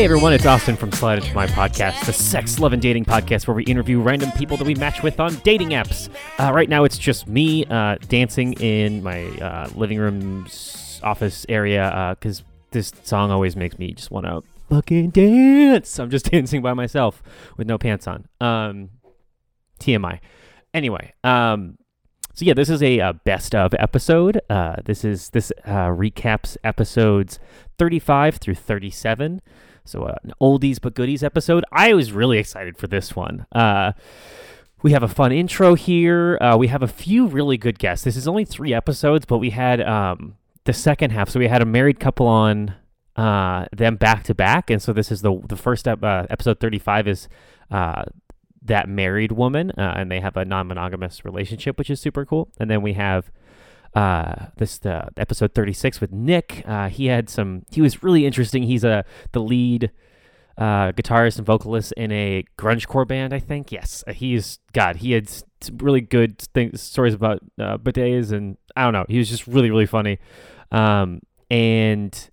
Hey everyone, it's Austin from Slide Into My Podcast, the sex, love, and dating podcast where we interview random people that we match with on dating apps. Uh, right now, it's just me uh, dancing in my uh, living room office area because this song always makes me just want to fucking dance. I'm just dancing by myself with no pants on. Um, TMI. Anyway, um, so yeah, this is a uh, best of episode. Uh, this is this uh, recaps episodes 35 through 37. So uh, an oldies but goodies episode. I was really excited for this one. Uh, we have a fun intro here. Uh, we have a few really good guests. This is only three episodes, but we had um, the second half. So we had a married couple on uh, them back to back, and so this is the the first ep- uh, episode 35 is uh, that married woman, uh, and they have a non-monogamous relationship, which is super cool. And then we have uh, this uh, episode 36 with Nick. Uh, he had some. He was really interesting. He's a the lead uh, guitarist and vocalist in a grungecore band. I think yes. Uh, he's God. He had really good things, stories about uh, bidets, and I don't know. He was just really really funny. Um, and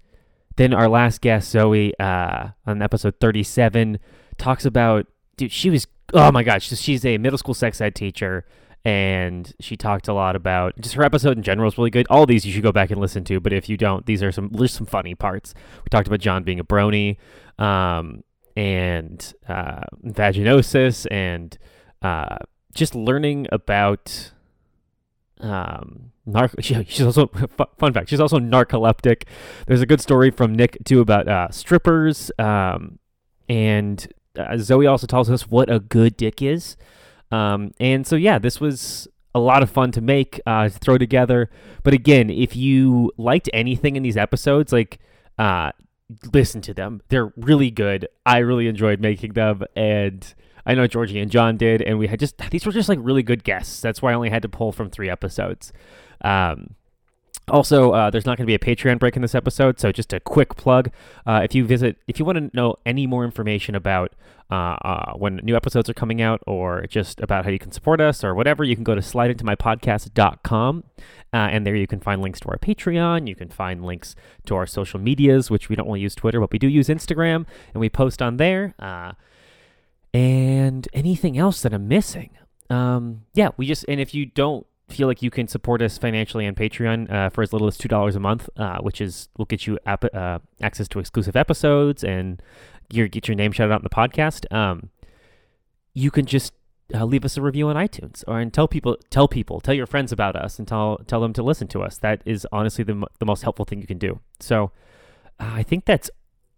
then our last guest Zoe uh, on episode 37 talks about dude. She was oh my gosh. She's a middle school sex ed teacher and she talked a lot about just her episode in general is really good. All these you should go back and listen to, but if you don't, these are some there's some funny parts. We talked about John being a brony, um, and uh, vaginosis, and uh, just learning about um she, she's also fun fact she's also narcoleptic there's a good story from nick too about uh strippers um and uh, zoe also tells us what a good dick is um, and so yeah, this was a lot of fun to make, uh, to throw together. But again, if you liked anything in these episodes, like uh, listen to them. They're really good. I really enjoyed making them, and I know Georgie and John did. And we had just these were just like really good guests. That's why I only had to pull from three episodes. Um, also, uh, there's not going to be a Patreon break in this episode, so just a quick plug. Uh, if you visit, if you want to know any more information about uh, uh, when new episodes are coming out, or just about how you can support us, or whatever, you can go to slideintomypodcast.com, uh, and there you can find links to our Patreon. You can find links to our social medias, which we don't really use Twitter, but we do use Instagram, and we post on there. Uh, and anything else that I'm missing. Um, yeah, we just and if you don't feel like you can support us financially on Patreon uh, for as little as two dollars a month, uh, which is will get you ap- uh, access to exclusive episodes and your get your name shouted out in the podcast. Um, you can just uh, leave us a review on iTunes or and tell people tell people tell your friends about us and tell tell them to listen to us. That is honestly the the most helpful thing you can do. So uh, I think that's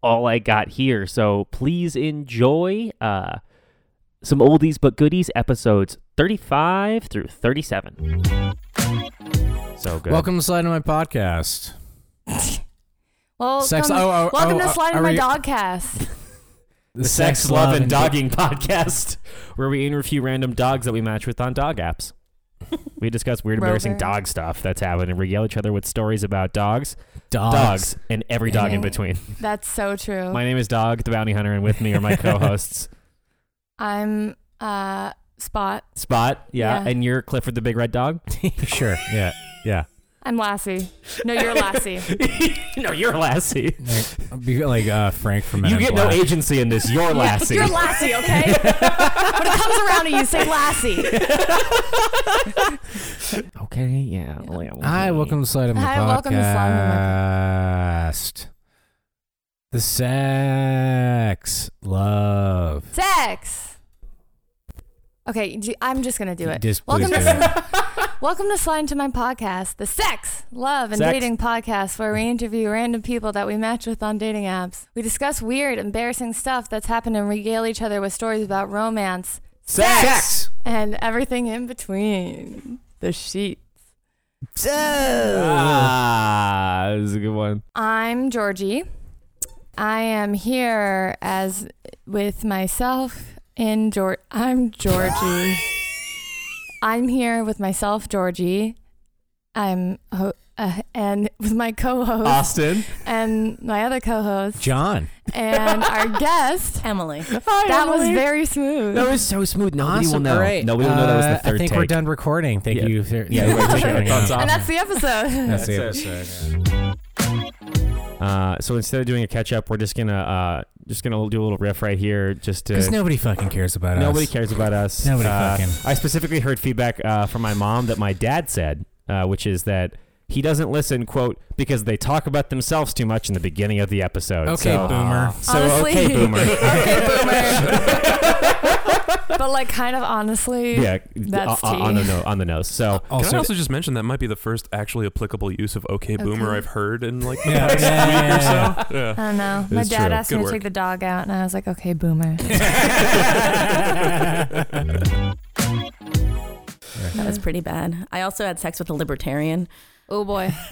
all I got here. So please enjoy uh, some oldies but goodies episodes 35 through 37. So good. Welcome to Slide into my podcast. Welcome, Sex- oh, oh, welcome oh, to Slide in are My we- Dogcast. the Sex, Love, and Dogging podcast, where we interview random dogs that we match with on dog apps. We discuss weird, embarrassing Rover. dog stuff that's happened and regale each other with stories about dogs, dogs. dogs, and every dog in between. That's so true. My name is Dog, the bounty hunter, and with me are my co-hosts I'm uh Spot. Spot, yeah, Yeah. and you're Clifford the big red dog. sure. Yeah. Yeah. I'm Lassie. No, you're Lassie. no, you're Lassie. Like, be like uh, Frank from Men You in get no Black. agency in this. You're Lassie. You're Lassie, okay? when it comes around to you, say Lassie. okay, yeah. yeah, Hi, welcome to Slide into my Hi, podcast. welcome to Slide of The sex, love. Sex. Okay, do- I'm just gonna do it. Just welcome please to do it. welcome to Slide into My Podcast, the sex, love, and Sex. dating podcast, where we interview random people that we match with on dating apps. We discuss weird, embarrassing stuff that's happened and regale each other with stories about romance, Sex. and everything in between. The sheets. Ah, this is a good one. I'm Georgie. I am here as with myself in Geor. I'm Georgie. I'm here with myself, Georgie. I'm ho- uh, and with my co-host Austin. and my other co-host John. and our guest. Emily. that was very smooth. That was so smooth. Nobody awesome. will know. Great. Nobody will know that was the Uh, third I think take. we're done recording. Thank Yeah. you. For, Yeah, we're for shutting showing thumbs up. off. and that's the episode. That's the That's episode. yeah. Uh, so instead of doing a catch up, we're just gonna uh, just gonna do a little riff right here, just to. Because nobody fucking cares about us. Nobody cares about us. Nobody Uh, fucking- I specifically heard feedback uh, from my mom that my dad said, uh, which is that he doesn't listen, quote, because they talk about themselves too much in the beginning of the episode. Okay, so, boomer. So Honestly- okay, boomer. okay, boomer. But like, kind of honestly, yeah, That's on, on the tea. no, on the nose. So uh, Can Also, I also just mention that might be the first actually applicable use of "Okay, Boomer" Okay. I've heard in like the Yeah, past yeah, week yeah, or so. Yeah. I don't know. My dad true. asked Good me work. to take the dog out, and I was like, okay, boomer. That was pretty bad. I also had sex with a libertarian. Oh boy.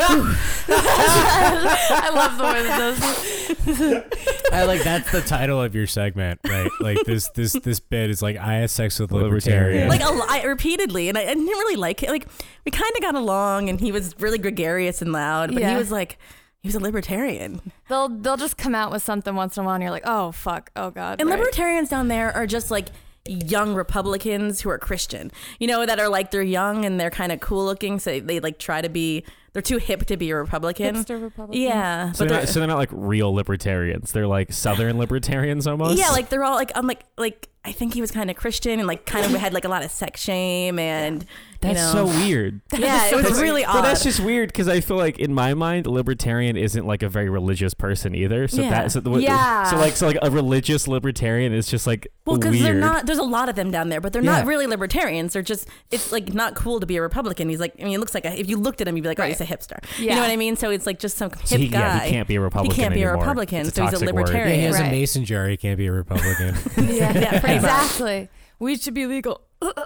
I love the way that does. I like that's the title of your segment, right? Like this this this bit is like I had sex with a Libertarian. libertarian. Like a lot, repeatedly, and I, I didn't really like it. Like we kind of got along, and he was really gregarious and loud, but Yeah. he was like. He was a libertarian. They'll they'll just come out with something once in a while, and you're like, oh fuck, oh god. And right. libertarians down there are just like young Republicans who are Christian, you know, that are like they're young and they're kind of cool looking, so they like try to be. They're too hip to be a Republican. Hipster Republican. Yeah, So but they're, they're, not, so they're not like real libertarians. They're like Southern libertarians almost. yeah, like they're all like I'm like like I think he was kind of Christian and like kind of had like a lot of sex shame and you that's know. so weird. yeah, it was That's- really But odd. that's just weird because I feel like in my mind, libertarian isn't like a very religious person either. So Yeah. that so, the, Yeah. so like so like a religious libertarian is just like well, because they're not. There's a lot of them down there, but they're Yeah. not really libertarians. They're just. It's like not cool to be a Republican. He's like. I mean, it looks like a, if you looked at him, you'd be like, oh, he's a hipster. You know what I mean? So it's like just some hip So he, guy. yeah, he can't be a Republican. He can't be a. Republican, It's so he's a libertarian. yeah, he libertarian. has a mason jar. He can't be a Republican. Yeah, Yeah, exactly. We should be legal. Yeah.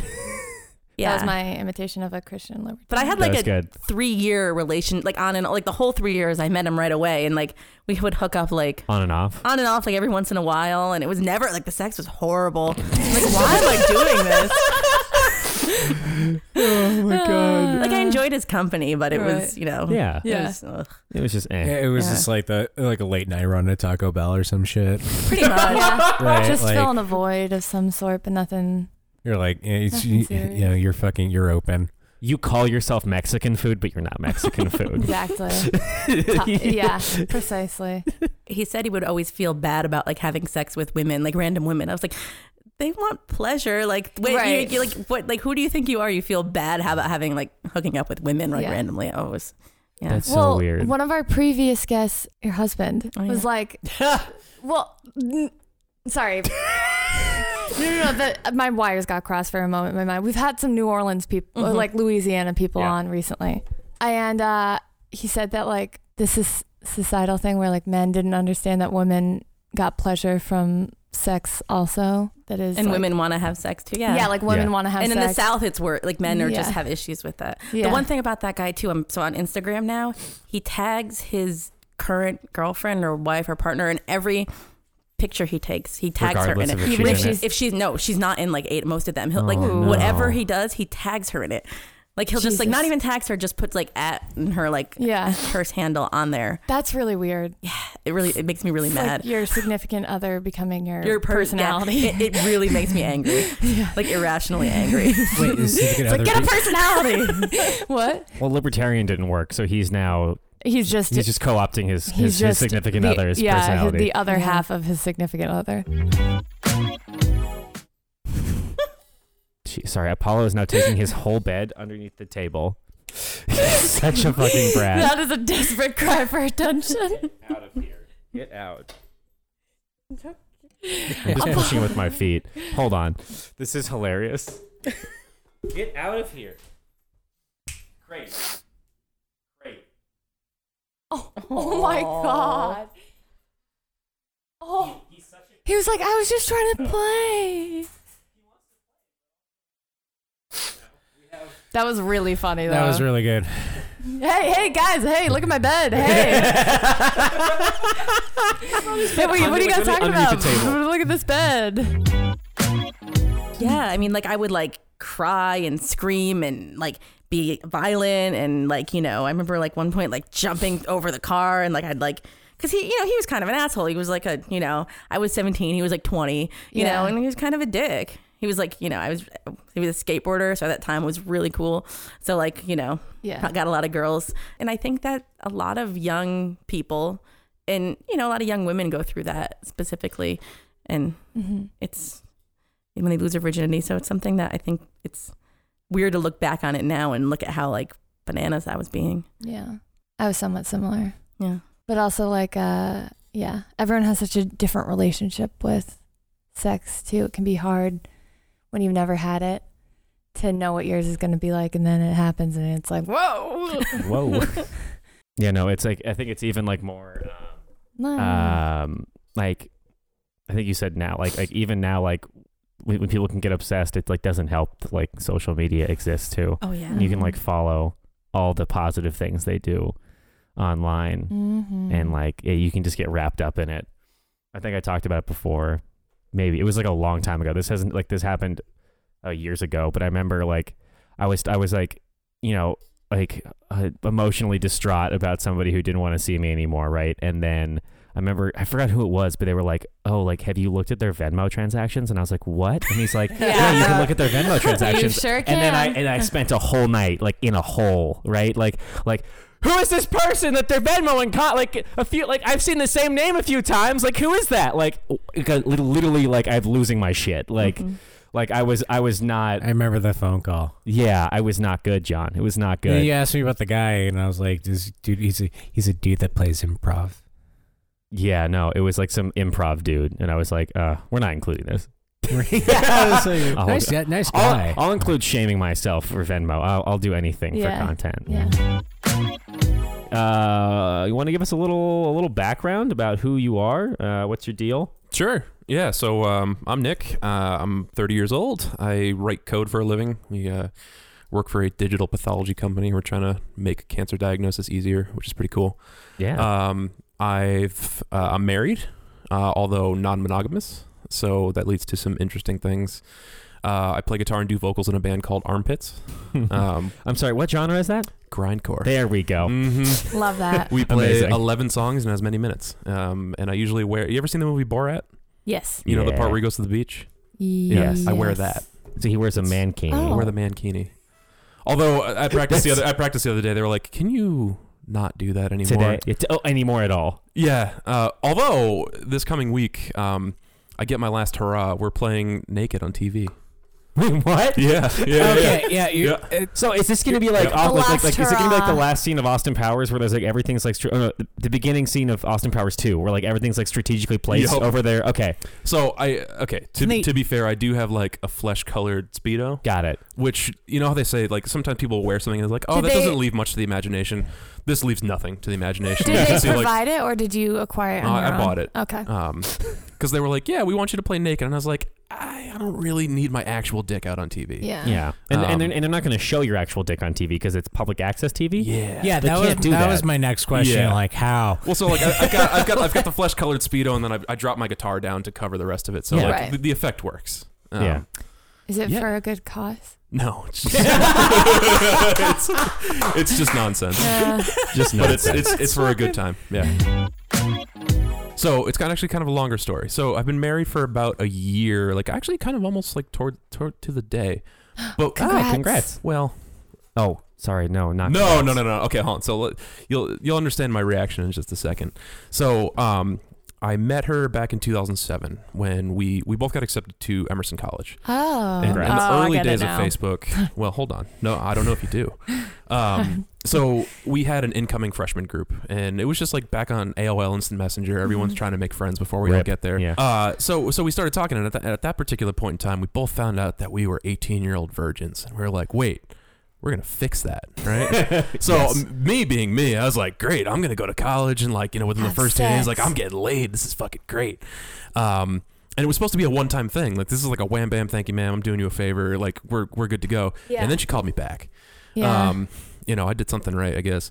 That was my imitation of a Christian libertarian. But I had like a good. three year relation, like on and like the whole three years. I met him right away, and like we would hook up like on and off. on and off like every once in a while, and it was never like the sex was horrible. Like, why am I doing this? Oh my god. Like I enjoyed his company, but it Right. was you know Yeah. it Yeah. was, ugh, It was just eh. Yeah, it was Yeah. just like the like a late night run to Taco Bell or some shit. pretty much. yeah. Right? Just like, filling a void of some sort, but nothing. You're like, yeah, it's, Nothing you, serious. you know, you're fucking, you're open. You call yourself Mexican food, but you're not Mexican food. Exactly. Ta- yeah, precisely. he said he would always feel bad about like having sex with women, like random women. I was like, they want pleasure. Like, wait, Right. you, you like what? Like, who do you think you are? You feel bad how about having like hooking up with women like Yeah. randomly? Oh, it was, yeah. That's so weird. one of our previous guests, your husband, Oh, was like, well, n- sorry. no, no, no. The, my wires got crossed for a moment in my mind. We've had some New Orleans people, Mhm. like Louisiana people Yeah. on recently. And uh, he said that, like, this is societal thing where, like, men didn't understand that women got pleasure from sex also. That is. and like- women want to have sex too. Yeah, Yeah, like women Yeah. want to have sex. and sex. in the South, it's where like men are just have issues with that. Yeah. The one thing about that guy too, I'm so on Instagram now, he tags his current girlfriend or wife or partner in every picture he takes. He tags her in Regardless it. of if Even she's if she's- it. if she's no, she's not in like eight most of them. He'll like Oh, no. whatever he does, he tags her in it. Like he'll just like not even tags her, just puts like at and her like Yeah. her handle on there. That's really weird. Yeah, it really it makes me really It's mad. like your significant other becoming your, Your per- personality. yeah, it, it really makes me angry, yeah. like irrationally angry. Wait, is he It's like get a personality. what? well, libertarian didn't work, so he's now He's just he's just co-opting his his, he's his significant the, other's yeah, personality. the other half of his significant other. Gee, Sorry, Apollo is now taking his whole bed underneath the table. He's Such a fucking brat. That is a desperate cry for attention. out of here. Get out. I'm just pushing with my feet. Hold on. This is hilarious. Get out of here. Great. Great. Oh, oh my god. Oh, He's such a he was like, I was just trying to play. That was really funny though. That was really good. Hey, hey guys, hey, look at my bed. Hey. hey what, what are you guys talking about? Look at this bed. Yeah, I mean, like I would like cry and scream and like be violent and like you know, I remember like one point like jumping over the car and like I'd like because he you know he was kind of an asshole. He was like a you know I was seventeen, he was like twenty, you Yeah. know, and he was kind of a dick. He was like you know I was he was a skateboarder, so at that time was really cool. So like you know Yeah. got a lot of girls, and I think that a lot of young people and you know a lot of young women go through that specifically, and hmm it's when they lose their virginity. So it's something that I think it's weird to look back on it now and look at how like bananas I was being. Yeah. I was somewhat similar. Yeah. But also like uh yeah, everyone has such a different relationship with sex too. It can be hard when you've never had it to know what yours is going to be like and then it happens and it's like, "Whoa." Whoa. yeah, no, it's like I think it's even like more No. um like I think you said now like like even now like when, when people can get obsessed it like doesn't help that, like social media exists too. Oh yeah. You can like follow all the positive things they do online Mhm. and like yeah, you can just get wrapped up in it. I think I talked about it before. Maybe it was like a long time ago. This hasn't like this happened uh, years ago, but I remember like I was I was like you know like uh, emotionally distraught about somebody who didn't want to see me anymore, right? And then I remember I forgot who it was, but they were like, "Oh, like have you looked at their Venmo transactions?" And I was like, "What?" And he's like, "Yeah, you can look at their Venmo transactions." sure and then I and I spent a whole night like in a hole, right? Like like who is this person that they're Venmoing? Con- like a few like I've seen the same name a few times. Like who is that? Like it got lit- literally like I'm losing my shit. Like Mhm. like I was I was not I remember the phone call. yeah I was not good, John. It was not And good. you asked me about the guy, and I was like, "This dude, he's a he's a dude that plays improv." Yeah, no, it was like some improv dude, and I was like, uh, we're not including this. I was like, I'll- nice, guy- nice guy. I'll, I'll include shaming myself for Venmo. I'll, I'll do anything Yeah. for content. yeah. Uh, you want to give us a little a little background about who you are? Uh, what's your deal? Sure. Yeah. So um, I'm Nick. Uh, I'm 30 years old. I write code for a living. We uh, work for a digital pathology company. We're trying to make cancer diagnosis easier, which is pretty cool. Yeah. Um, I've uh, I'm married, uh, although non-monogamous. So that leads to some interesting things. Uh, I play guitar and do vocals in a band called Armpits. Um, I'm sorry. What genre is that? grindcore. There we go. hmm Love that. We play Amazing. 11 songs in as many minutes. Um, and I usually wear. You ever seen the movie Borat? Yes. You know the part where he goes to the beach. Yes. I wear that. So he wears a mankini. I Oh. wear the mankini. Although I I practiced the other, I practiced the other day. They were like, "Can you not do that anymore?" today. It, oh, anymore at all? Yeah. Uh, although this coming week, um, I get my last hurrah. We're playing naked on TV. Wait, what? Yeah. Yeah. okay, yeah, you Yeah. So is this gonna be like, Yeah. off, The like, like, last like is it gonna be like the hurrah. last scene of Austin Powers where there's like everything's like str- oh, no, the, the beginning scene of Austin Powers two where like everything's like strategically placed Yup. over there? Okay, So I okay. To, Can they- to be fair, I do have like a flesh colored speedo, got it. which you know how they say like sometimes people wear something and it's like, oh, Did that they- doesn't leave much to the imagination. This leaves nothing to the imagination. Did You they can see, like, provide it or did you acquire it? Uh, On I own? bought it. Okay. um, because they were like, yeah, we want you to play naked, and I was like, I, I don't really need my actual dick out on TV. Yeah. Yeah, and and, Um, they're, and they're not gonna show your actual dick on TV because it's public access TV. Yeah. yeah, They that was can't do that, that. was my next question. Yeah. Like how? Well, so like I, I've got I've got I've got the flesh colored speedo, and then I, I drop my guitar down to cover the rest of it. So Yeah. like Right. the, the effect works. Um, Yeah. Is it Yeah. for a good cause? No, it's just, it's, it's just nonsense. Uh, Just But it's it's it's for a good time. Yeah. So it's kind of actually kind of a longer story. So I've been married for about a year, like actually kind of almost like toward toward to the day. But Congrats. Ah, congrats. well, Oh, sorry, no, not no, congrats. no, no, no. Okay, hold on. So you'll you'll understand my reaction in just a second. So um, I met her back in 2007 when we we both got accepted to Emerson College. oh. In, in oh, the I early days of. Facebook, well, hold on. No, I don't know if you do. Um, so we had an incoming freshman group, and it was just like back on AOL Instant Messenger. Everyone's Mhm. trying to make friends before we all get there. Yeah. Uh, so so we started talking, and at, that at that particular point in time, we both found out that we were 18 year old virgins, and we were like, wait. We're gonna fix that, right? So Yes. m- me being me, I was like, great, I'm gonna go to college and like, you know, within the Have first two days, like. I'm getting laid. This is fucking great. Um, and it was supposed to be a one time thing. Like this is like a wham bam, thank you, ma'am. I'm doing you a favor. Like we're we're good to go. Yeah. And then she called me back. yeah. Um, you know, I did something right, I guess.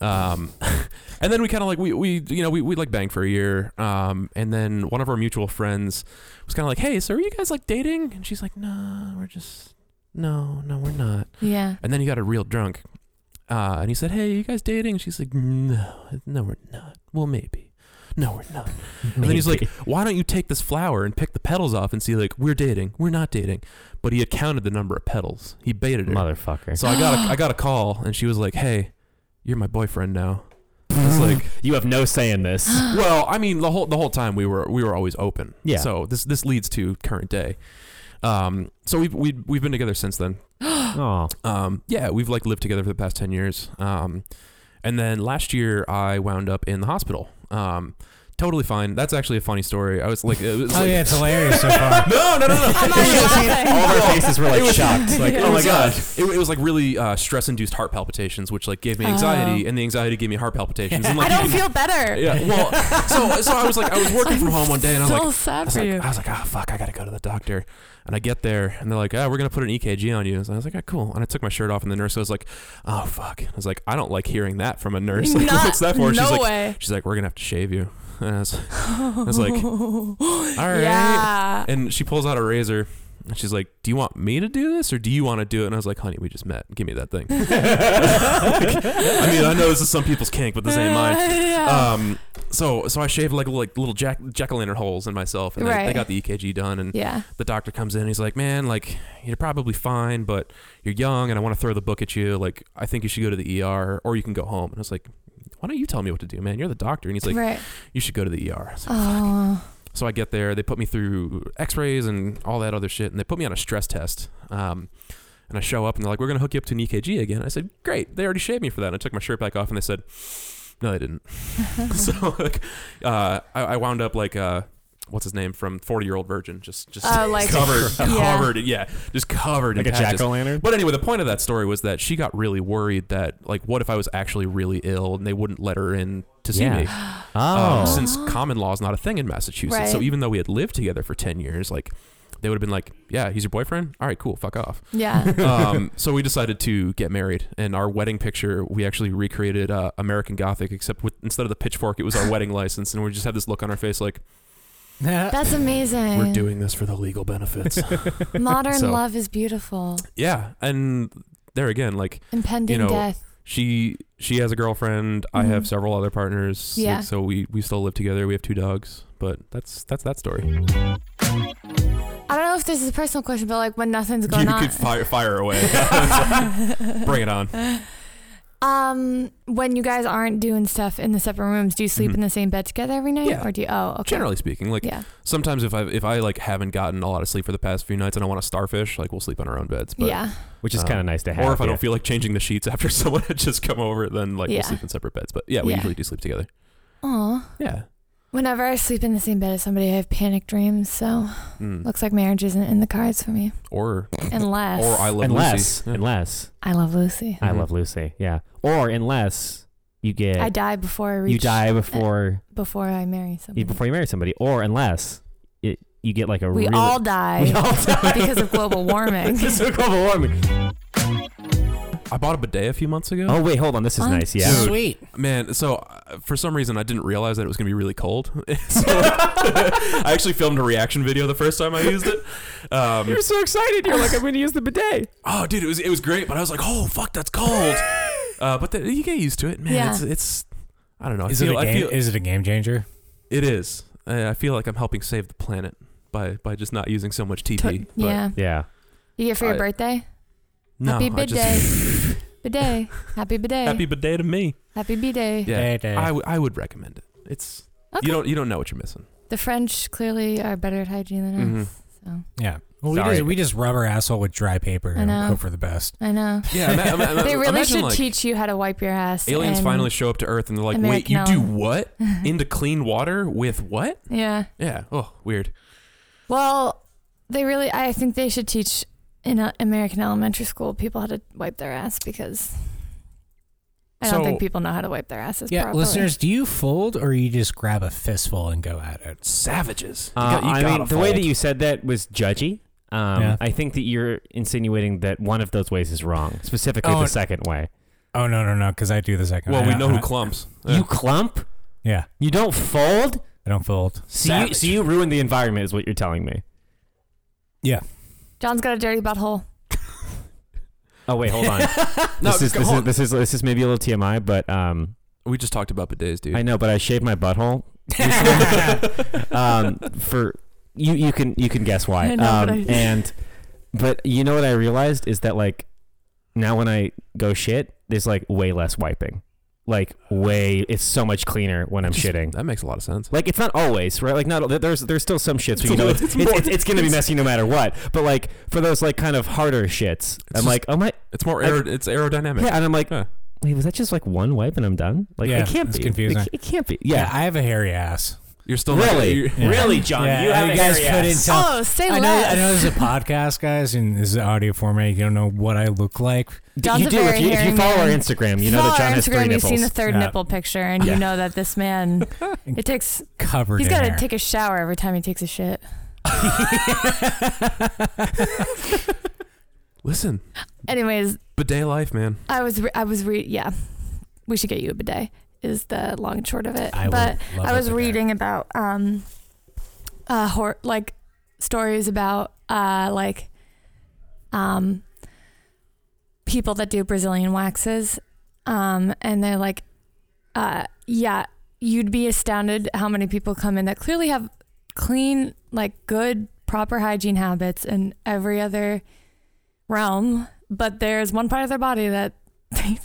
Um, and then we kind of like we we you know we we like banged for a year. Um, and then one of our mutual friends was kind of like, hey, so are you guys like dating? And she's like, no, we're just no, no, we're not. yeah. And then he got a real drunk. Uh, and he said, Hey, you guys dating? She's like, No, no, we're not. Well, maybe. No, we're not. And then he's like, Why don't you take this flower and pick the petals off and see, like, we're dating, we're not dating? But he had counted the number of petals. He baited her. motherfucker. So I got a, I got a call, and she was like, Hey, you're my boyfriend now. It's like, You have no say in this. well, I mean, the whole the whole time we were we were always open. Yeah. So this this leads to current day. Um, so we've we've we've been together since then. Oh, Um, yeah, we've like lived together for the past ten years. Um, and then last year I wound up in the hospital. Um, totally fine. That's actually a funny story. I was like, it was Oh like, yeah, it's hilarious so far. no, no, no, no. I'm already laughing. all of our faces were like shocked. Like, oh my was, god. it, it was like really uh, stress-induced heart palpitations, which like gave me anxiety, and the anxiety gave me heart palpitations. And, like, I don't can- feel better. Yeah. Well, so so I was like, I was working from home one day, and I was so like, sad I was for like, you. I was like, ah, fuck, I gotta go to the doctor. And I get there, and they're like, oh, we're gonna put an EKG on you. And I was like, ah, cool. And I took my shirt off, and the nurse was like, oh fuck. I was like, I don't like hearing that from a nurse. Like, Not- what's that for? no she's like, way. she's like, we're gonna have to shave you. And I was, I was like, all right. Yeah. And she pulls out a razor. And she's like, "Do you want me to do this, or do you want to do it?" And I was like, "Honey, we just met. Give me that thing." I mean, I know this is some people's kink, but this ain't mine. Yeah. Um, so so I shaved like like little jack jack o' lantern holes in myself, and they, they Right. got the EKG done, and yeah. the doctor comes in. and He's like, "Man, like you're probably fine, but you're young, and I want to throw the book at you. Like I think you should go to the ER, or you can go home." And I was like, "Why don't you tell me what to do, man? You're the doctor." And he's like, right. "You should go to the ER." Like, Oh. so I get there, they put me through X-rays and all that other shit, and they put me on a stress test. Um, and I show up, and they're like, "We're gonna hook you up to an EKG again." I said, "Great." They already shaved me for that. And I took my shirt back off, and they said, "No, they didn't." so like, uh, I, I wound up like, uh, what's his name from Forty Year Old Virgin, just just Oh, like- covered, Yeah. covered, yeah, just covered Like in a jack o' lantern. But anyway, the point of that story was that she got really worried that like, what if I was actually really ill and they wouldn't let her in to see Yeah. me? Oh. um, since common law is not a thing in Massachusetts. So even though we had lived together for 10 years, like they would have been like, yeah, he's your boyfriend? All right, cool, fuck off. Yeah. um, so we decided to get married. And our wedding picture, we actually recreated uh, American Gothic, except with instead of the pitchfork, it was our wedding license. And we just had this look on our face like, That's amazing. we're doing this for the legal benefits. Modern So- love is beautiful. yeah. And there again, like Impending know, death. she she has a girlfriend. I have Mhm. several other partners. like, Yeah. so we, we still live together. We have two dogs. But that's that's that story. I don't know if this is a personal question, but like when nothing's going you on. could fire fire away. Bring it on. Um, when you guys aren't doing stuff in the separate rooms, do you sleep Mhm. in the same bed together every night, Yeah. or do you? Oh, okay. Generally speaking, like Yeah. sometimes if I if I like haven't gotten a lot of sleep for the past few nights and I want to starfish, like we'll sleep on our own beds. But, yeah. Which is uh, kind of nice to have. Or if I don't feel like changing the sheets after someone had just come over, then like Yeah. we'll sleep in separate beds. But yeah, we Yeah. usually do sleep together. Aw. Yeah. Whenever I sleep in the same bed as somebody, I have panic dreams. So Mm. looks like marriage isn't in the cards for me, Or unless or I love unless, Lucy. Yeah. unless I love Lucy. I Mhm. love Lucy, yeah, or unless you get I die before I reach. you die before before I marry somebody. you, before you marry somebody, or unless it, you get like a we really all die we all die because of global warming. Because of global warming. I bought a bidet a few months ago. Oh wait, hold on, this is What? nice. Yeah, Dude. Sweet. Man, so uh, for some reason I didn't realize that it was gonna be really cold. so I actually filmed a reaction video the first time I used it. Um, you're so excited. You're like, I'm going to use the bidet. oh, dude, it was it was great, but I was like, oh fuck, that's cold. Uh, but the, you get used to it, man. Yeah. It's it's I don't know. I Is feel, it a I game? feel Is it a game changer? it is. I I feel like I'm helping save the planet by by just not using so much TP. To- but yeah. Yeah, You get for your I- birthday? No, Happy I bidet. just- bidet. Happy bidet. happy bidet to me. Happy bidet. Yeah, Day, day. I, w- I would recommend it. It's Okay. you don't you don't know what you're missing. The French clearly are better at hygiene than mm-hmm. us. So yeah. Well, we just, we just rub our asshole with dry paper and hope for the best. I know. Yeah, ima- ima- they really should like, teach you how to wipe your ass. Aliens finally show up to Earth and they're like, American "Wait, you do what? Into clean water with what?" yeah. Yeah. Oh, weird. Well, they really. I think they should teach in a American elementary school people had to wipe their ass because I don't think people know how to wipe their asses. Yeah, properly. listeners, do you fold or you just grab a fistful and go at it? Savages. You Uh, got- you I gotta mean, the way that you said that was judgy. Um, Yeah. I think that you're insinuating that one of those ways is wrong, specifically Oh, the second way. Oh no, no, no, because I do the second. Well, I- we know I- who clumps. Yeah. You clump? Yeah, You don't fold? I don't fold. So you, so you ruined the environment, is what you're telling me. Yeah. John's got a dirty butthole. Oh wait, hold on. No, this is go this is this is this is maybe a little TMI, but um, we just talked about bidets, dude. I know, but I shaved my butthole. um, for you, you can you can guess why. I know, um, but I- and but you know what I realized is that like now when I go shit, there's like way less wiping. Like way. It's so much cleaner when I'm shitting. That makes a lot of sense. Like it's not always right. Like not there's there's still some shits where you know it's it's, it's, it's, gonna be messy no matter what. But like for those like kind of harder shits, I'm just- like oh my It's more I- aer- it's aerodynamic. yeah, and I'm like Yeah. wait was that just like one wipe and I'm done? Like Yeah, it can't it's be. confusing. It, it can't be. Yeah, Yeah. I have a hairy ass. You're still Really? Not, Yeah. Really, John? Yeah, you have a guys couldn't ass. tell. Oh, say I know, less. I know this is a podcast, guys, and this is audio format. You don't know what I look like. John's you do very if you, if you follow our. Instagram, you know that John our has three Instagram, you've seen the third Yeah. nipple picture, and Yeah. you know that this man. It takes. Covered He's got to take a shower every time he takes a shit. Listen, Anyways, bidet life, man. I was re- I was re- yeah, we should get you a bidet. Is the long and short of it. I but I was reading about um, uh, hor- like stories about uh, like um, people that do Brazilian waxes, um, and they're like, uh, yeah, you'd be astounded how many people come in that clearly have clean, like good, proper hygiene habits in every other realm, but there's one part of their body that they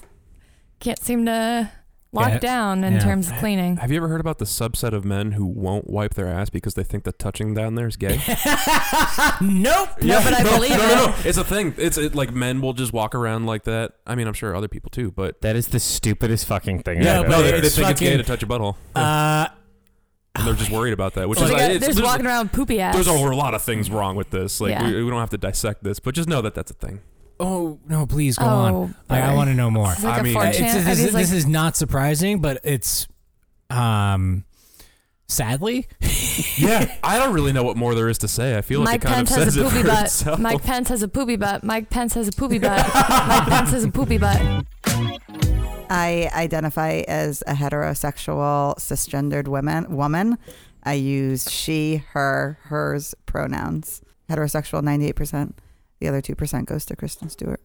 can't seem to lock Yeah, down in yeah. terms of cleaning. Have you ever heard about the subset of men who won't wipe their ass because they think that touching down there is gay? nope. No, but I no, believe no, it. no, no. It's a thing. It's it, like men will just walk around like that. I mean, I'm sure other people too, but That is the stupidest fucking thing. Yeah, I've no, ever they, heard. they it's think it's gay to touch a butthole, Uh, and they're just worried about that. Which So is like, they're just there's, walking around poopy ass. there's a lot of things wrong with this. Like Yeah. we, we don't have to dissect this, but just know that that's a thing. Oh no, please go oh, on. Like, I want to know more. It's like I a mean- 4chan. It's- Are this, these is, like- this is not surprising, but it's um sadly Yeah, I don't really know what more there is to say. I feel like Mike it kind Pence of has says a it poopy for butt. itself. Mike Pence has a poopy butt. Mike Pence has a poopy butt. Mike Pence has a poopy butt. I identify as a heterosexual cisgendered woman. Woman. I use she, her, hers pronouns. Heterosexual, ninety-eight percent. The other two percent goes to Kristen Stewart.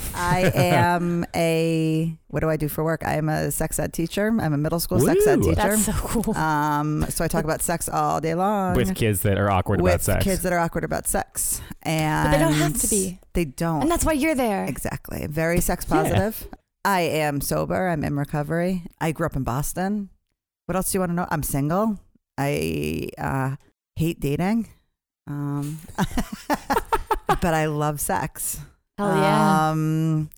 I am a. What do I do for work? I am a sex ed teacher. I'm a middle school sex ed teacher. That's so cool. Um, so I talk about sex all day long with kids that are awkward with about sex. kids that are awkward about sex, and But they don't have to be. They don't. And that's why you're there. Exactly. Very sex Yeah. positive. I am sober. I'm in recovery. I grew up in Boston. What else do you want to know? I'm single. I uh, hate dating. Um, but I love sex. Hell yeah. Um,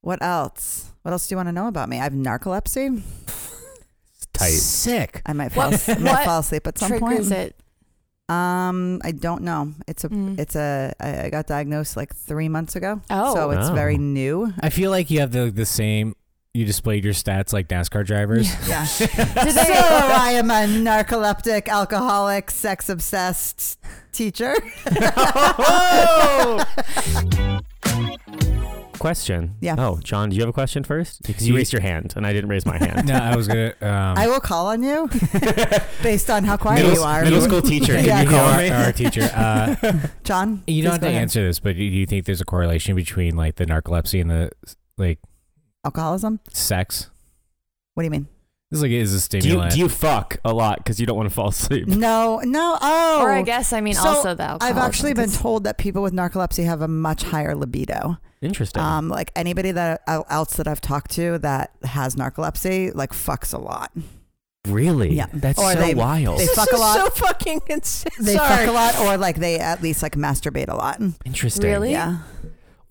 what else? What else do you want to know about me? I have narcolepsy. Tight. sick. I might fall, I might fall asleep at some Triggers point. it. Um, I don't know. It's a Mm. it's a I I got diagnosed like three months ago. Oh. so it's Oh. very new. I feel like you have the the same. You displayed your stats like NASCAR drivers. Yeah. Did so I am a narcoleptic, alcoholic, sex obsessed teacher. Question. Yeah. Oh, John, do you have a question first? Because you You- raised your hand and I didn't raise my hand. no, I was gonna. Um, I will call on you based on how quiet middle, you are. middle school teacher. Can Yeah, you call call our, me? our teacher. Uh, John, you don't have to ahead. answer this, but do you think there's a correlation between like the narcolepsy and the like Alcoholism? sex? What do you mean? This is like is a Do you, stimulant. do you fuck a lot because you don't want to fall asleep? No, no. Oh, Or I guess I mean So, also the alcohol. I've actually been told that people with narcolepsy have a much higher libido. Interesting. Um, like anybody that else that I've talked to that has narcolepsy, like fucks a lot. really? yeah. That's Or so they- wild. They fuck a lot. so fucking insane. They fuck a lot, or like they at least like masturbate a lot. Interesting. Really? Yeah.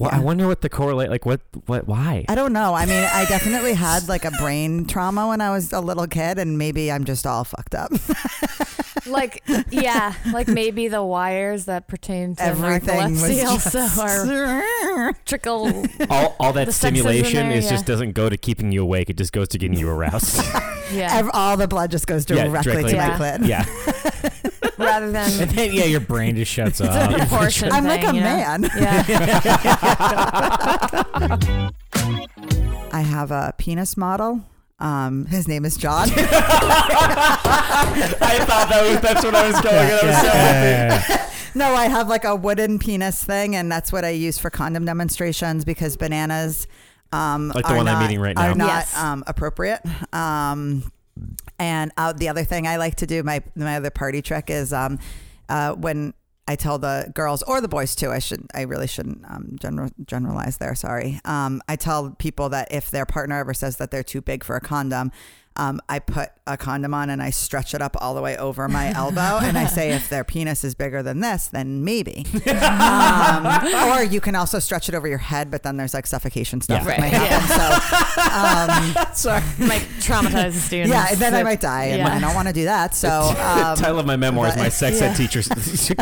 Well, I wonder what the correlate. Like, what? What? Why? I don't know. I mean, I definitely had like a brain trauma when I was a little kid, and maybe I'm just all fucked up. like yeah, like maybe the wires that pertain to Everything was also are trickle. all, all that The is stimulation there, is yeah. just doesn't go to keeping you awake. It just goes to getting you aroused. Yeah, Ev- all the blood just goes Yeah, directly, directly. to Yeah. my clit. yeah. Rather and than then yeah, your brain just shuts it's a off. proportion. I'm like a thing, you know? man. Yeah. I have a penis model. Um, his name is John. I thought that was that's what I was going. Yeah, yeah, yeah. no, I have like a wooden penis thing, and that's what I use for condom demonstrations because bananas, um, Like the are one I'm not- eating right now. are not Yes. um, appropriate. Um, and uh, the other thing I like to do, my my other party trick is um, uh, when I tell the girls or the boys too. I should. I really shouldn't um, general, generalize there. Sorry. Um, I tell people that if their partner ever says that they're too big for a condom, um, I put a condom on and I stretch it up all the way over my elbow, and I say if their penis is bigger than this, then maybe. um, or you can also stretch it over your head, but then there's like suffocation stuff Yeah. that might Right. happen. So, um, Might traumatize the students. yeah, and then I might die, and yeah. I don't want to do that. So, um, title of my memoir is my sex yeah. ed teacher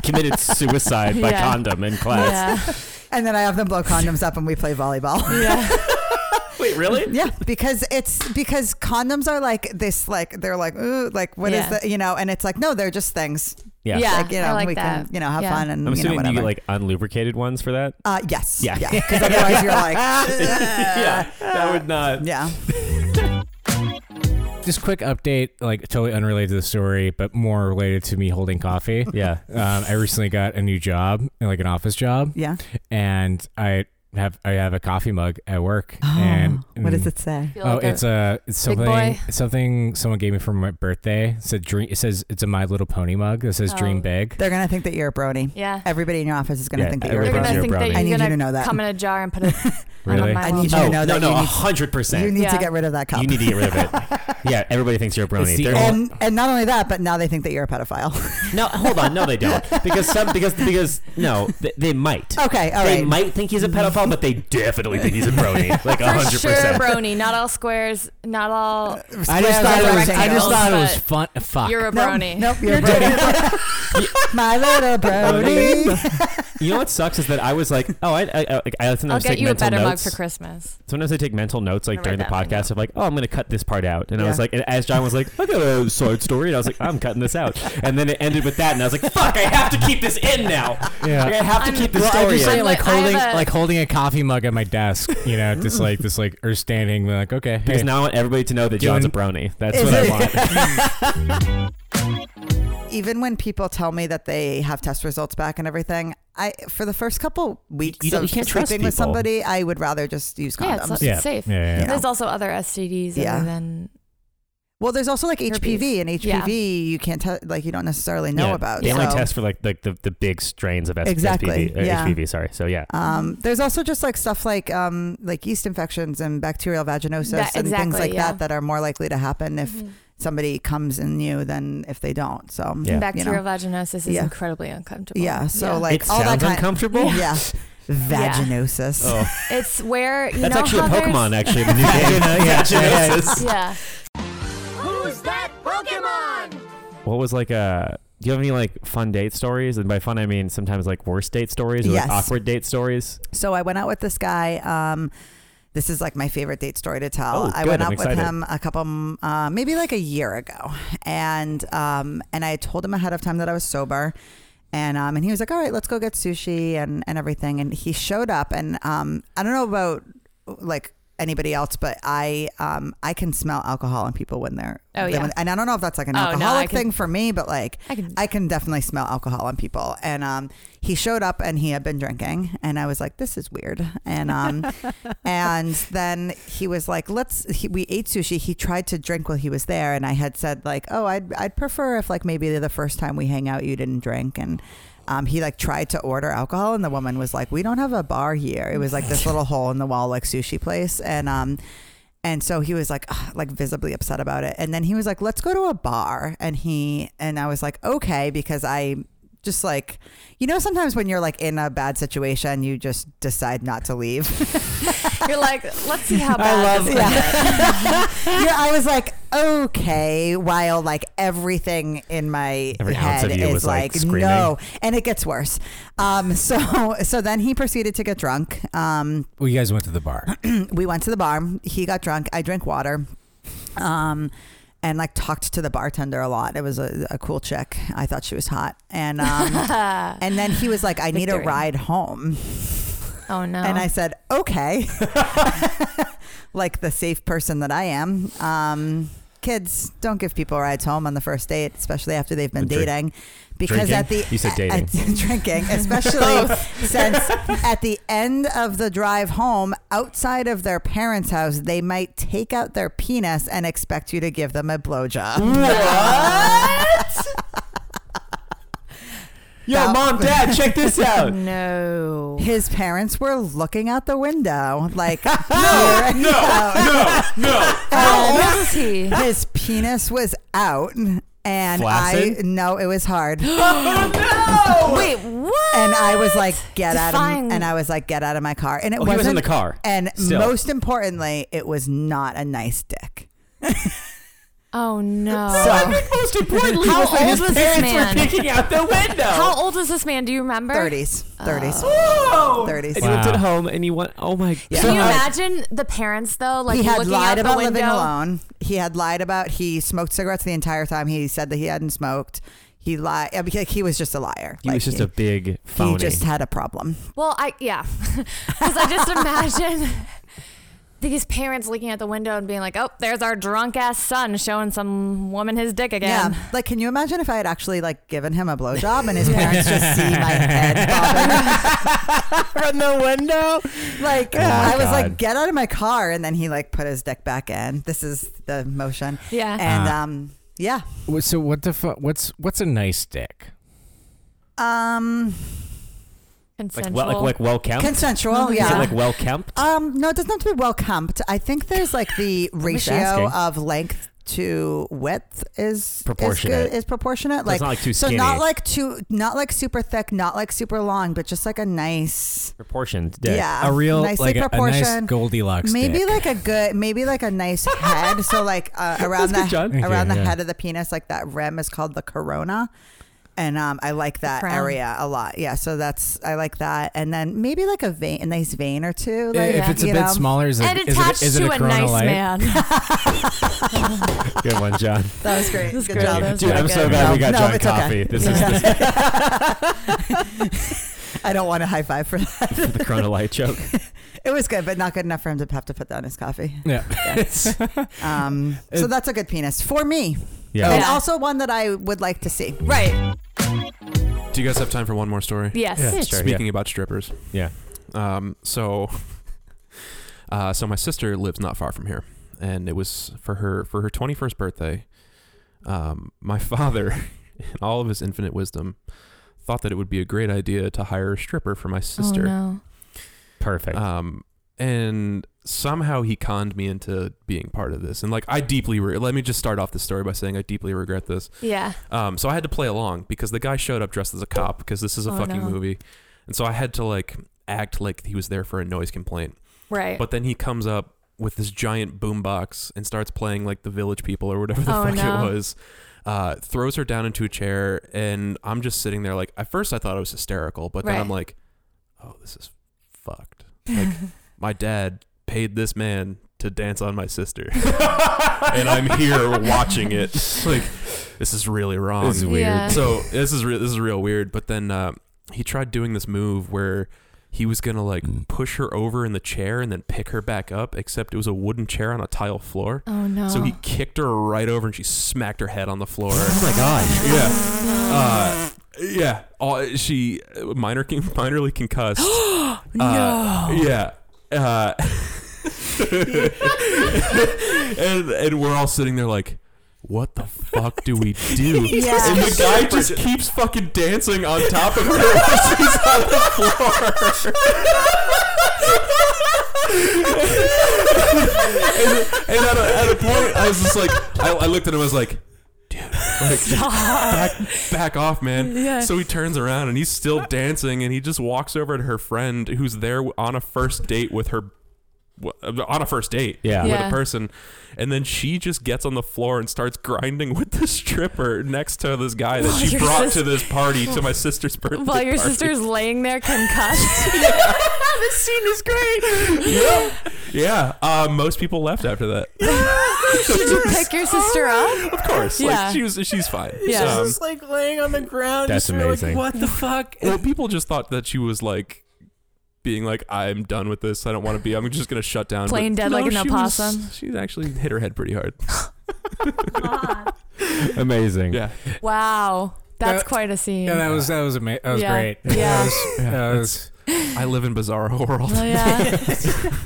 committed suicide by Yeah. condom in class. Yeah. and then I have them blow condoms up, and we play volleyball. yeah. Wait, really? Yeah, because it's because condoms are like this, like they're like, ooh, like what is Yeah. the, you know, and it's like no, they're just things. Yeah. Yeah. like you know, I like we that. can you know have Yeah. fun and I'm you know assuming you whatever. get like unlubricated ones for that. uh, yes, Yeah. yeah, because otherwise you're like, yeah, that would not. yeah, Just quick update, like totally unrelated to the story, but more related to me holding coffee. Yeah. Um, I recently got a new job, like an office job, yeah. and I have I have a coffee mug at work. Oh, and what does mm, it say? Feel Oh, like it's a it's something something someone gave me for my birthday. It said dream. It says it's a My Little Pony mug that says Oh. "Dream Big." They're gonna think that you're a brony. yeah. Everybody in your office is gonna Yeah, think that you're a They're gonna brony. your think that brony. you're I need you gonna know that. come in a jar and put it Really? on a My I need you to Oh know no, that no, you a need- hundred You need Yeah. to get rid of that cup. You need to get rid of it. Yeah, everybody thinks you're a brony. The and and not only that, but now they think that you're a pedophile. no, hold on, no, they don't. Because some, because because no, they, they might. okay, all they right. might think he's a pedophile, but they definitely think he's a brony. Like a For hundred sure, percent. brony. Not all squares. Not all. I just thought it was. I just thought it was fun. Fuck. You're a Nope, brony. Nope, you're a brony. My little brony. You know what sucks is that I was like, oh, I, I, I, I I'll get take you a mental better mug for Christmas. Sometimes I take mental notes like during the write that right podcast of like, oh, I'm gonna cut this part out, and I was Yeah. like, and as John was like, I got a sword story, and I was like, I'm cutting this out, and then it ended with that, and I was like, fuck, I have to keep this in now. Yeah. Like, I have to I'm- keep this Well, I story just in. say I'm like like- I have holding a- like holding a coffee mug at my desk, you know, just like this like or standing like okay, Because now I want everybody to know that John's a Doing- brony. That's Is what I want. even when people tell me that they have test results back and everything, I for the first couple weeks you don't- of you can't trust sleeping with people. somebody, I would rather just use Yeah, condoms. it's, yeah, it's safe. Yeah, yeah, yeah. There's also other STDs Yeah. other than well, there's also like HPV, and HPV you can't te- like you don't necessarily know Yeah, about. They only test for like the, the, the big strains of S- Exactly, SPV, yeah. HPV. Sorry. So yeah. Um, there's also just like stuff like um, like yeast infections and bacterial vaginosis That- and things like yeah. that that are more likely to happen if Mhm. Somebody comes in you than if they don't. So Yeah. bacterial vaginosis is Yeah. incredibly uncomfortable. Yeah, so, like, it all that kind- uncomfortable. yeah, vaginosis. Oh, it's where you that's know actually a Pokemon. Actually, the new game. Yeah, yeah, that Pokemon? What was like a? Do you have any like fun date stories? And by fun, I mean sometimes like worst date stories or Yes. like awkward date stories. So I went out with this guy. Um, this is like my favorite date story to tell. Oh, I went I'm excited. with him a couple, uh, maybe like a year ago, and um, and I told him ahead of time that I was sober. And um, and he was like, all right, let's go get sushi and, and everything. And he showed up, and um, I don't know about like anybody else, but I um, I can smell alcohol in people when they're Oh, yeah. and I don't know if that's like an Oh, no, alcoholic can- thing for me, but like I can. I can definitely smell alcohol on people. And um, he showed up and he had been drinking, and I was like, "This is weird." And um, and then he was like, "Let's." He, we ate sushi. He tried to drink while he was there, and I had said like, "Oh, I'd I'd prefer if like maybe the first time we hang out you didn't drink." And um, he like tried to order alcohol, and the woman was like, "We don't have a bar here." It was like this little hole in the wall like sushi place, and um. And so he was like, ugh, like visibly upset about it. And then he was like, let's go to a bar. And he, and I was like, okay, because I just like, you know, sometimes when you're like in a bad situation, you just decide not to leave. You're like, let's see how bad love- this yeah. yeah. I was like, okay, while like everything in my Every head is like, like, no. And it gets worse. Um, so, so then he proceeded to get drunk. Um, Well, you guys went to the bar. we went to the bar. He got drunk. I drank water. Um, and like talked to the bartender a lot. It was a, a cool chick. I thought she was hot. And um, and then he was like, "I need a ride home." Oh no. And I said, "Okay." like the safe person that I am. Um, kids don't give people rides home on the first date, especially after they've been Drink- dating. Because drinking? at the You said dating. at- drinking, especially since at the end of the drive home, outside of their parents' house, they might take out their penis and expect you to give them a blowjob. Yo, That- mom, dad, check this out. No. His parents were looking out the window, like no, no, no, no. How And old is he? his penis was out, and I Flaccid? no, it was hard. No, Wait, what? And I was like, "Get out of!" And I was like, "Get out of my car!" And it Oh, wasn't. was in the car. And Still. most importantly, it was not a nice dick. Oh no. So- Most importantly, How was that old his was this parents man? were peeking out the window. How old is this man? Do you remember? Thirties, oh. thirties, Whoa! thirties. And he went to Wow. the home and he went, oh my Yeah. god. Can you imagine the parents though, like he had looking lied out about window? living alone. He had lied about he smoked cigarettes the entire time. He said that he hadn't smoked. He lied. I mean, he was just a liar. He Like, was just a big phony. He just had a problem. Well, I yeah, because I just imagine these parents looking at the window and being like, "Oh, there's our drunk ass son showing some woman his dick again." Yeah. Like, can you imagine if I had actually like given him a blowjob and his parents just see my head bobbing from the window? Like, Oh my I was God. like, get out of my car, and then he like put his dick back in. This is the motion, Yeah. and Uh. um, yeah, So what the fuck? What's what's a nice dick? um, like Consensual. well, like, like well kept. consensual. Is Yeah. it like well kempt? Um, no, it doesn't have to be well kempt. I think there's like the ratio of length to width is Proportionate. Is, is proportionate. Like, it's not like too so not like too, not like super thick, not like super long, but just like a nice, Proportioned dick. yeah, a real nicely like a, a nice proportioned. Goldilocks. maybe dick. like a good, maybe like a nice head. so like uh, around good, the around you, the yeah. head of the penis, like that rim is called the corona. And um, I like that area a lot. Yeah, so that's I like that, and then maybe like a vein, a nice vein or two. Like, if it's a you bit know. smaller, is it, and is attached it, is it to a a, nice Light? man. Good one, John. That was great. That's Good great. job. Dude, I'm so good. glad we got no, John it's coffee. okay. This is I don't want a high five for that. this, the Corona Light joke. It was good, but not good enough for him to have to put down his coffee. Yeah. Um, so that's a good penis for me, Yeah. and Yeah. also one that I would like to see. Right. Do you guys have time for one more story? Yes. Yeah. Sure, Speaking about strippers. Yeah. Um, so, uh, so my sister lives not far from here, and it was for her for her twenty first birthday. Um, my father, in all of his infinite wisdom, thought that it would be a great idea to hire a stripper for my sister. Oh no. Perfect. Um, and somehow he conned me into being part of this. And like, I deeply re- let me just start off the story by saying I deeply regret this. Yeah. Um, so I had to play along because the guy showed up dressed as a cop because this is a Oh, fucking no. movie, and so I had to like act like he was there for a noise complaint. Right. But then he comes up with this giant boombox and starts playing like the Village People or whatever the Oh, fuck no. it was. Uh, throws her down into a chair, and I'm just sitting there like. At first, I thought it was hysterical, but then Right. I'm like, "Oh, this is fucked." Like, my dad paid this man to dance on my sister, and I'm here watching it. Like, this is really wrong. This is weird. Yeah. So this is re- this is real weird. But then uh, he tried doing this move where he was gonna like push her over in the chair and then pick her back up. Except it was a wooden chair on a tile floor. oh no. So he kicked her right over and she smacked her head on the floor. oh my gosh. yeah, uh, yeah. All, she minor minorly concussed. no. yeah. Uh, and and we're all sitting there like, what the fuck do we do? Yeah. And the guy just keeps fucking dancing on top of her while she's on the floor. and and at, a, at a point, I was just like, I, I looked at him, I was like, dude, like, back, back off, man. Yeah. So he turns around and he's still dancing, and he just walks over to her friend who's there on a first date with her. On a first date, Yeah. with Yeah. a person, and then she just gets on the floor and starts grinding with the stripper next to this guy that While she brought sis- to this party to my sister's birthday. While your party. sister's laying there concussed. this scene is great. yeah, yeah. Uh, most people left after that. Did you pick your sister up? Of course, Yeah. like she was, she's fine. Yeah. Um, just like laying on the ground. That's just sort of amazing. Like, what the fuck? well, people just thought that she was like being like, "I'm done with this. I don't want to be. I'm just gonna shut down." Plain But dead like an she was- opossum. she actually hit her head pretty hard. Amazing. Yeah, Wow. That's That- quite a scene. Yeah, that was that was amazing. That was Yeah. great. Yeah. That was, that was, I live in bizarre world. Oh, yeah.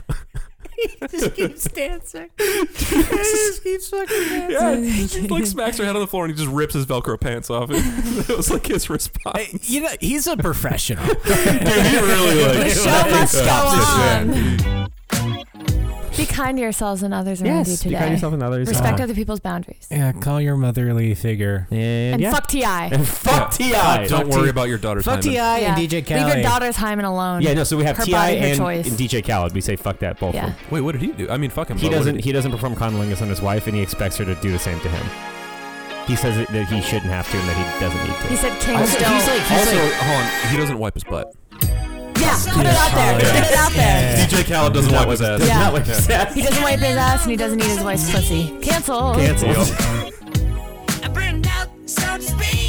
just keeps dancing. He just keeps fucking Yeah, he like smacks her head on the floor and he just rips his Velcro pants off. It, it was like his response. Hey, you know, he's a professional. Dude, he really like The show must go on. Be kind to yourselves and others around you Yes, be today. kind to yourself and others. Respect Uh, other people's boundaries. yeah, call your motherly figure. and, And yeah. fuck Ti. And fuck Ti. Don't worry about your daughter's Fuck T.I. hymen. and Yeah. DJ Khaled. Leave your daughter's hymen alone. Yeah, no. So we have Her T.I. body, her and, choice. and DJ Khaled. We say fuck that both. Yeah. of them. Wait, what did he do? I mean, fuck him. He but what doesn't. did He doesn't perform condolingus on his wife, and he expects her to do the same to him. He says that that he shouldn't have to, and that he doesn't need to. He said kings Also, don't. he's like, also, hold on. He doesn't wipe his butt. Yeah, put it out there. Put it out there. DJ Khaled doesn't wipe his ass. Yeah. He doesn't wipe his ass and he doesn't eat his wife's pussy. Cancel. Cancel. I burned out, so to speak.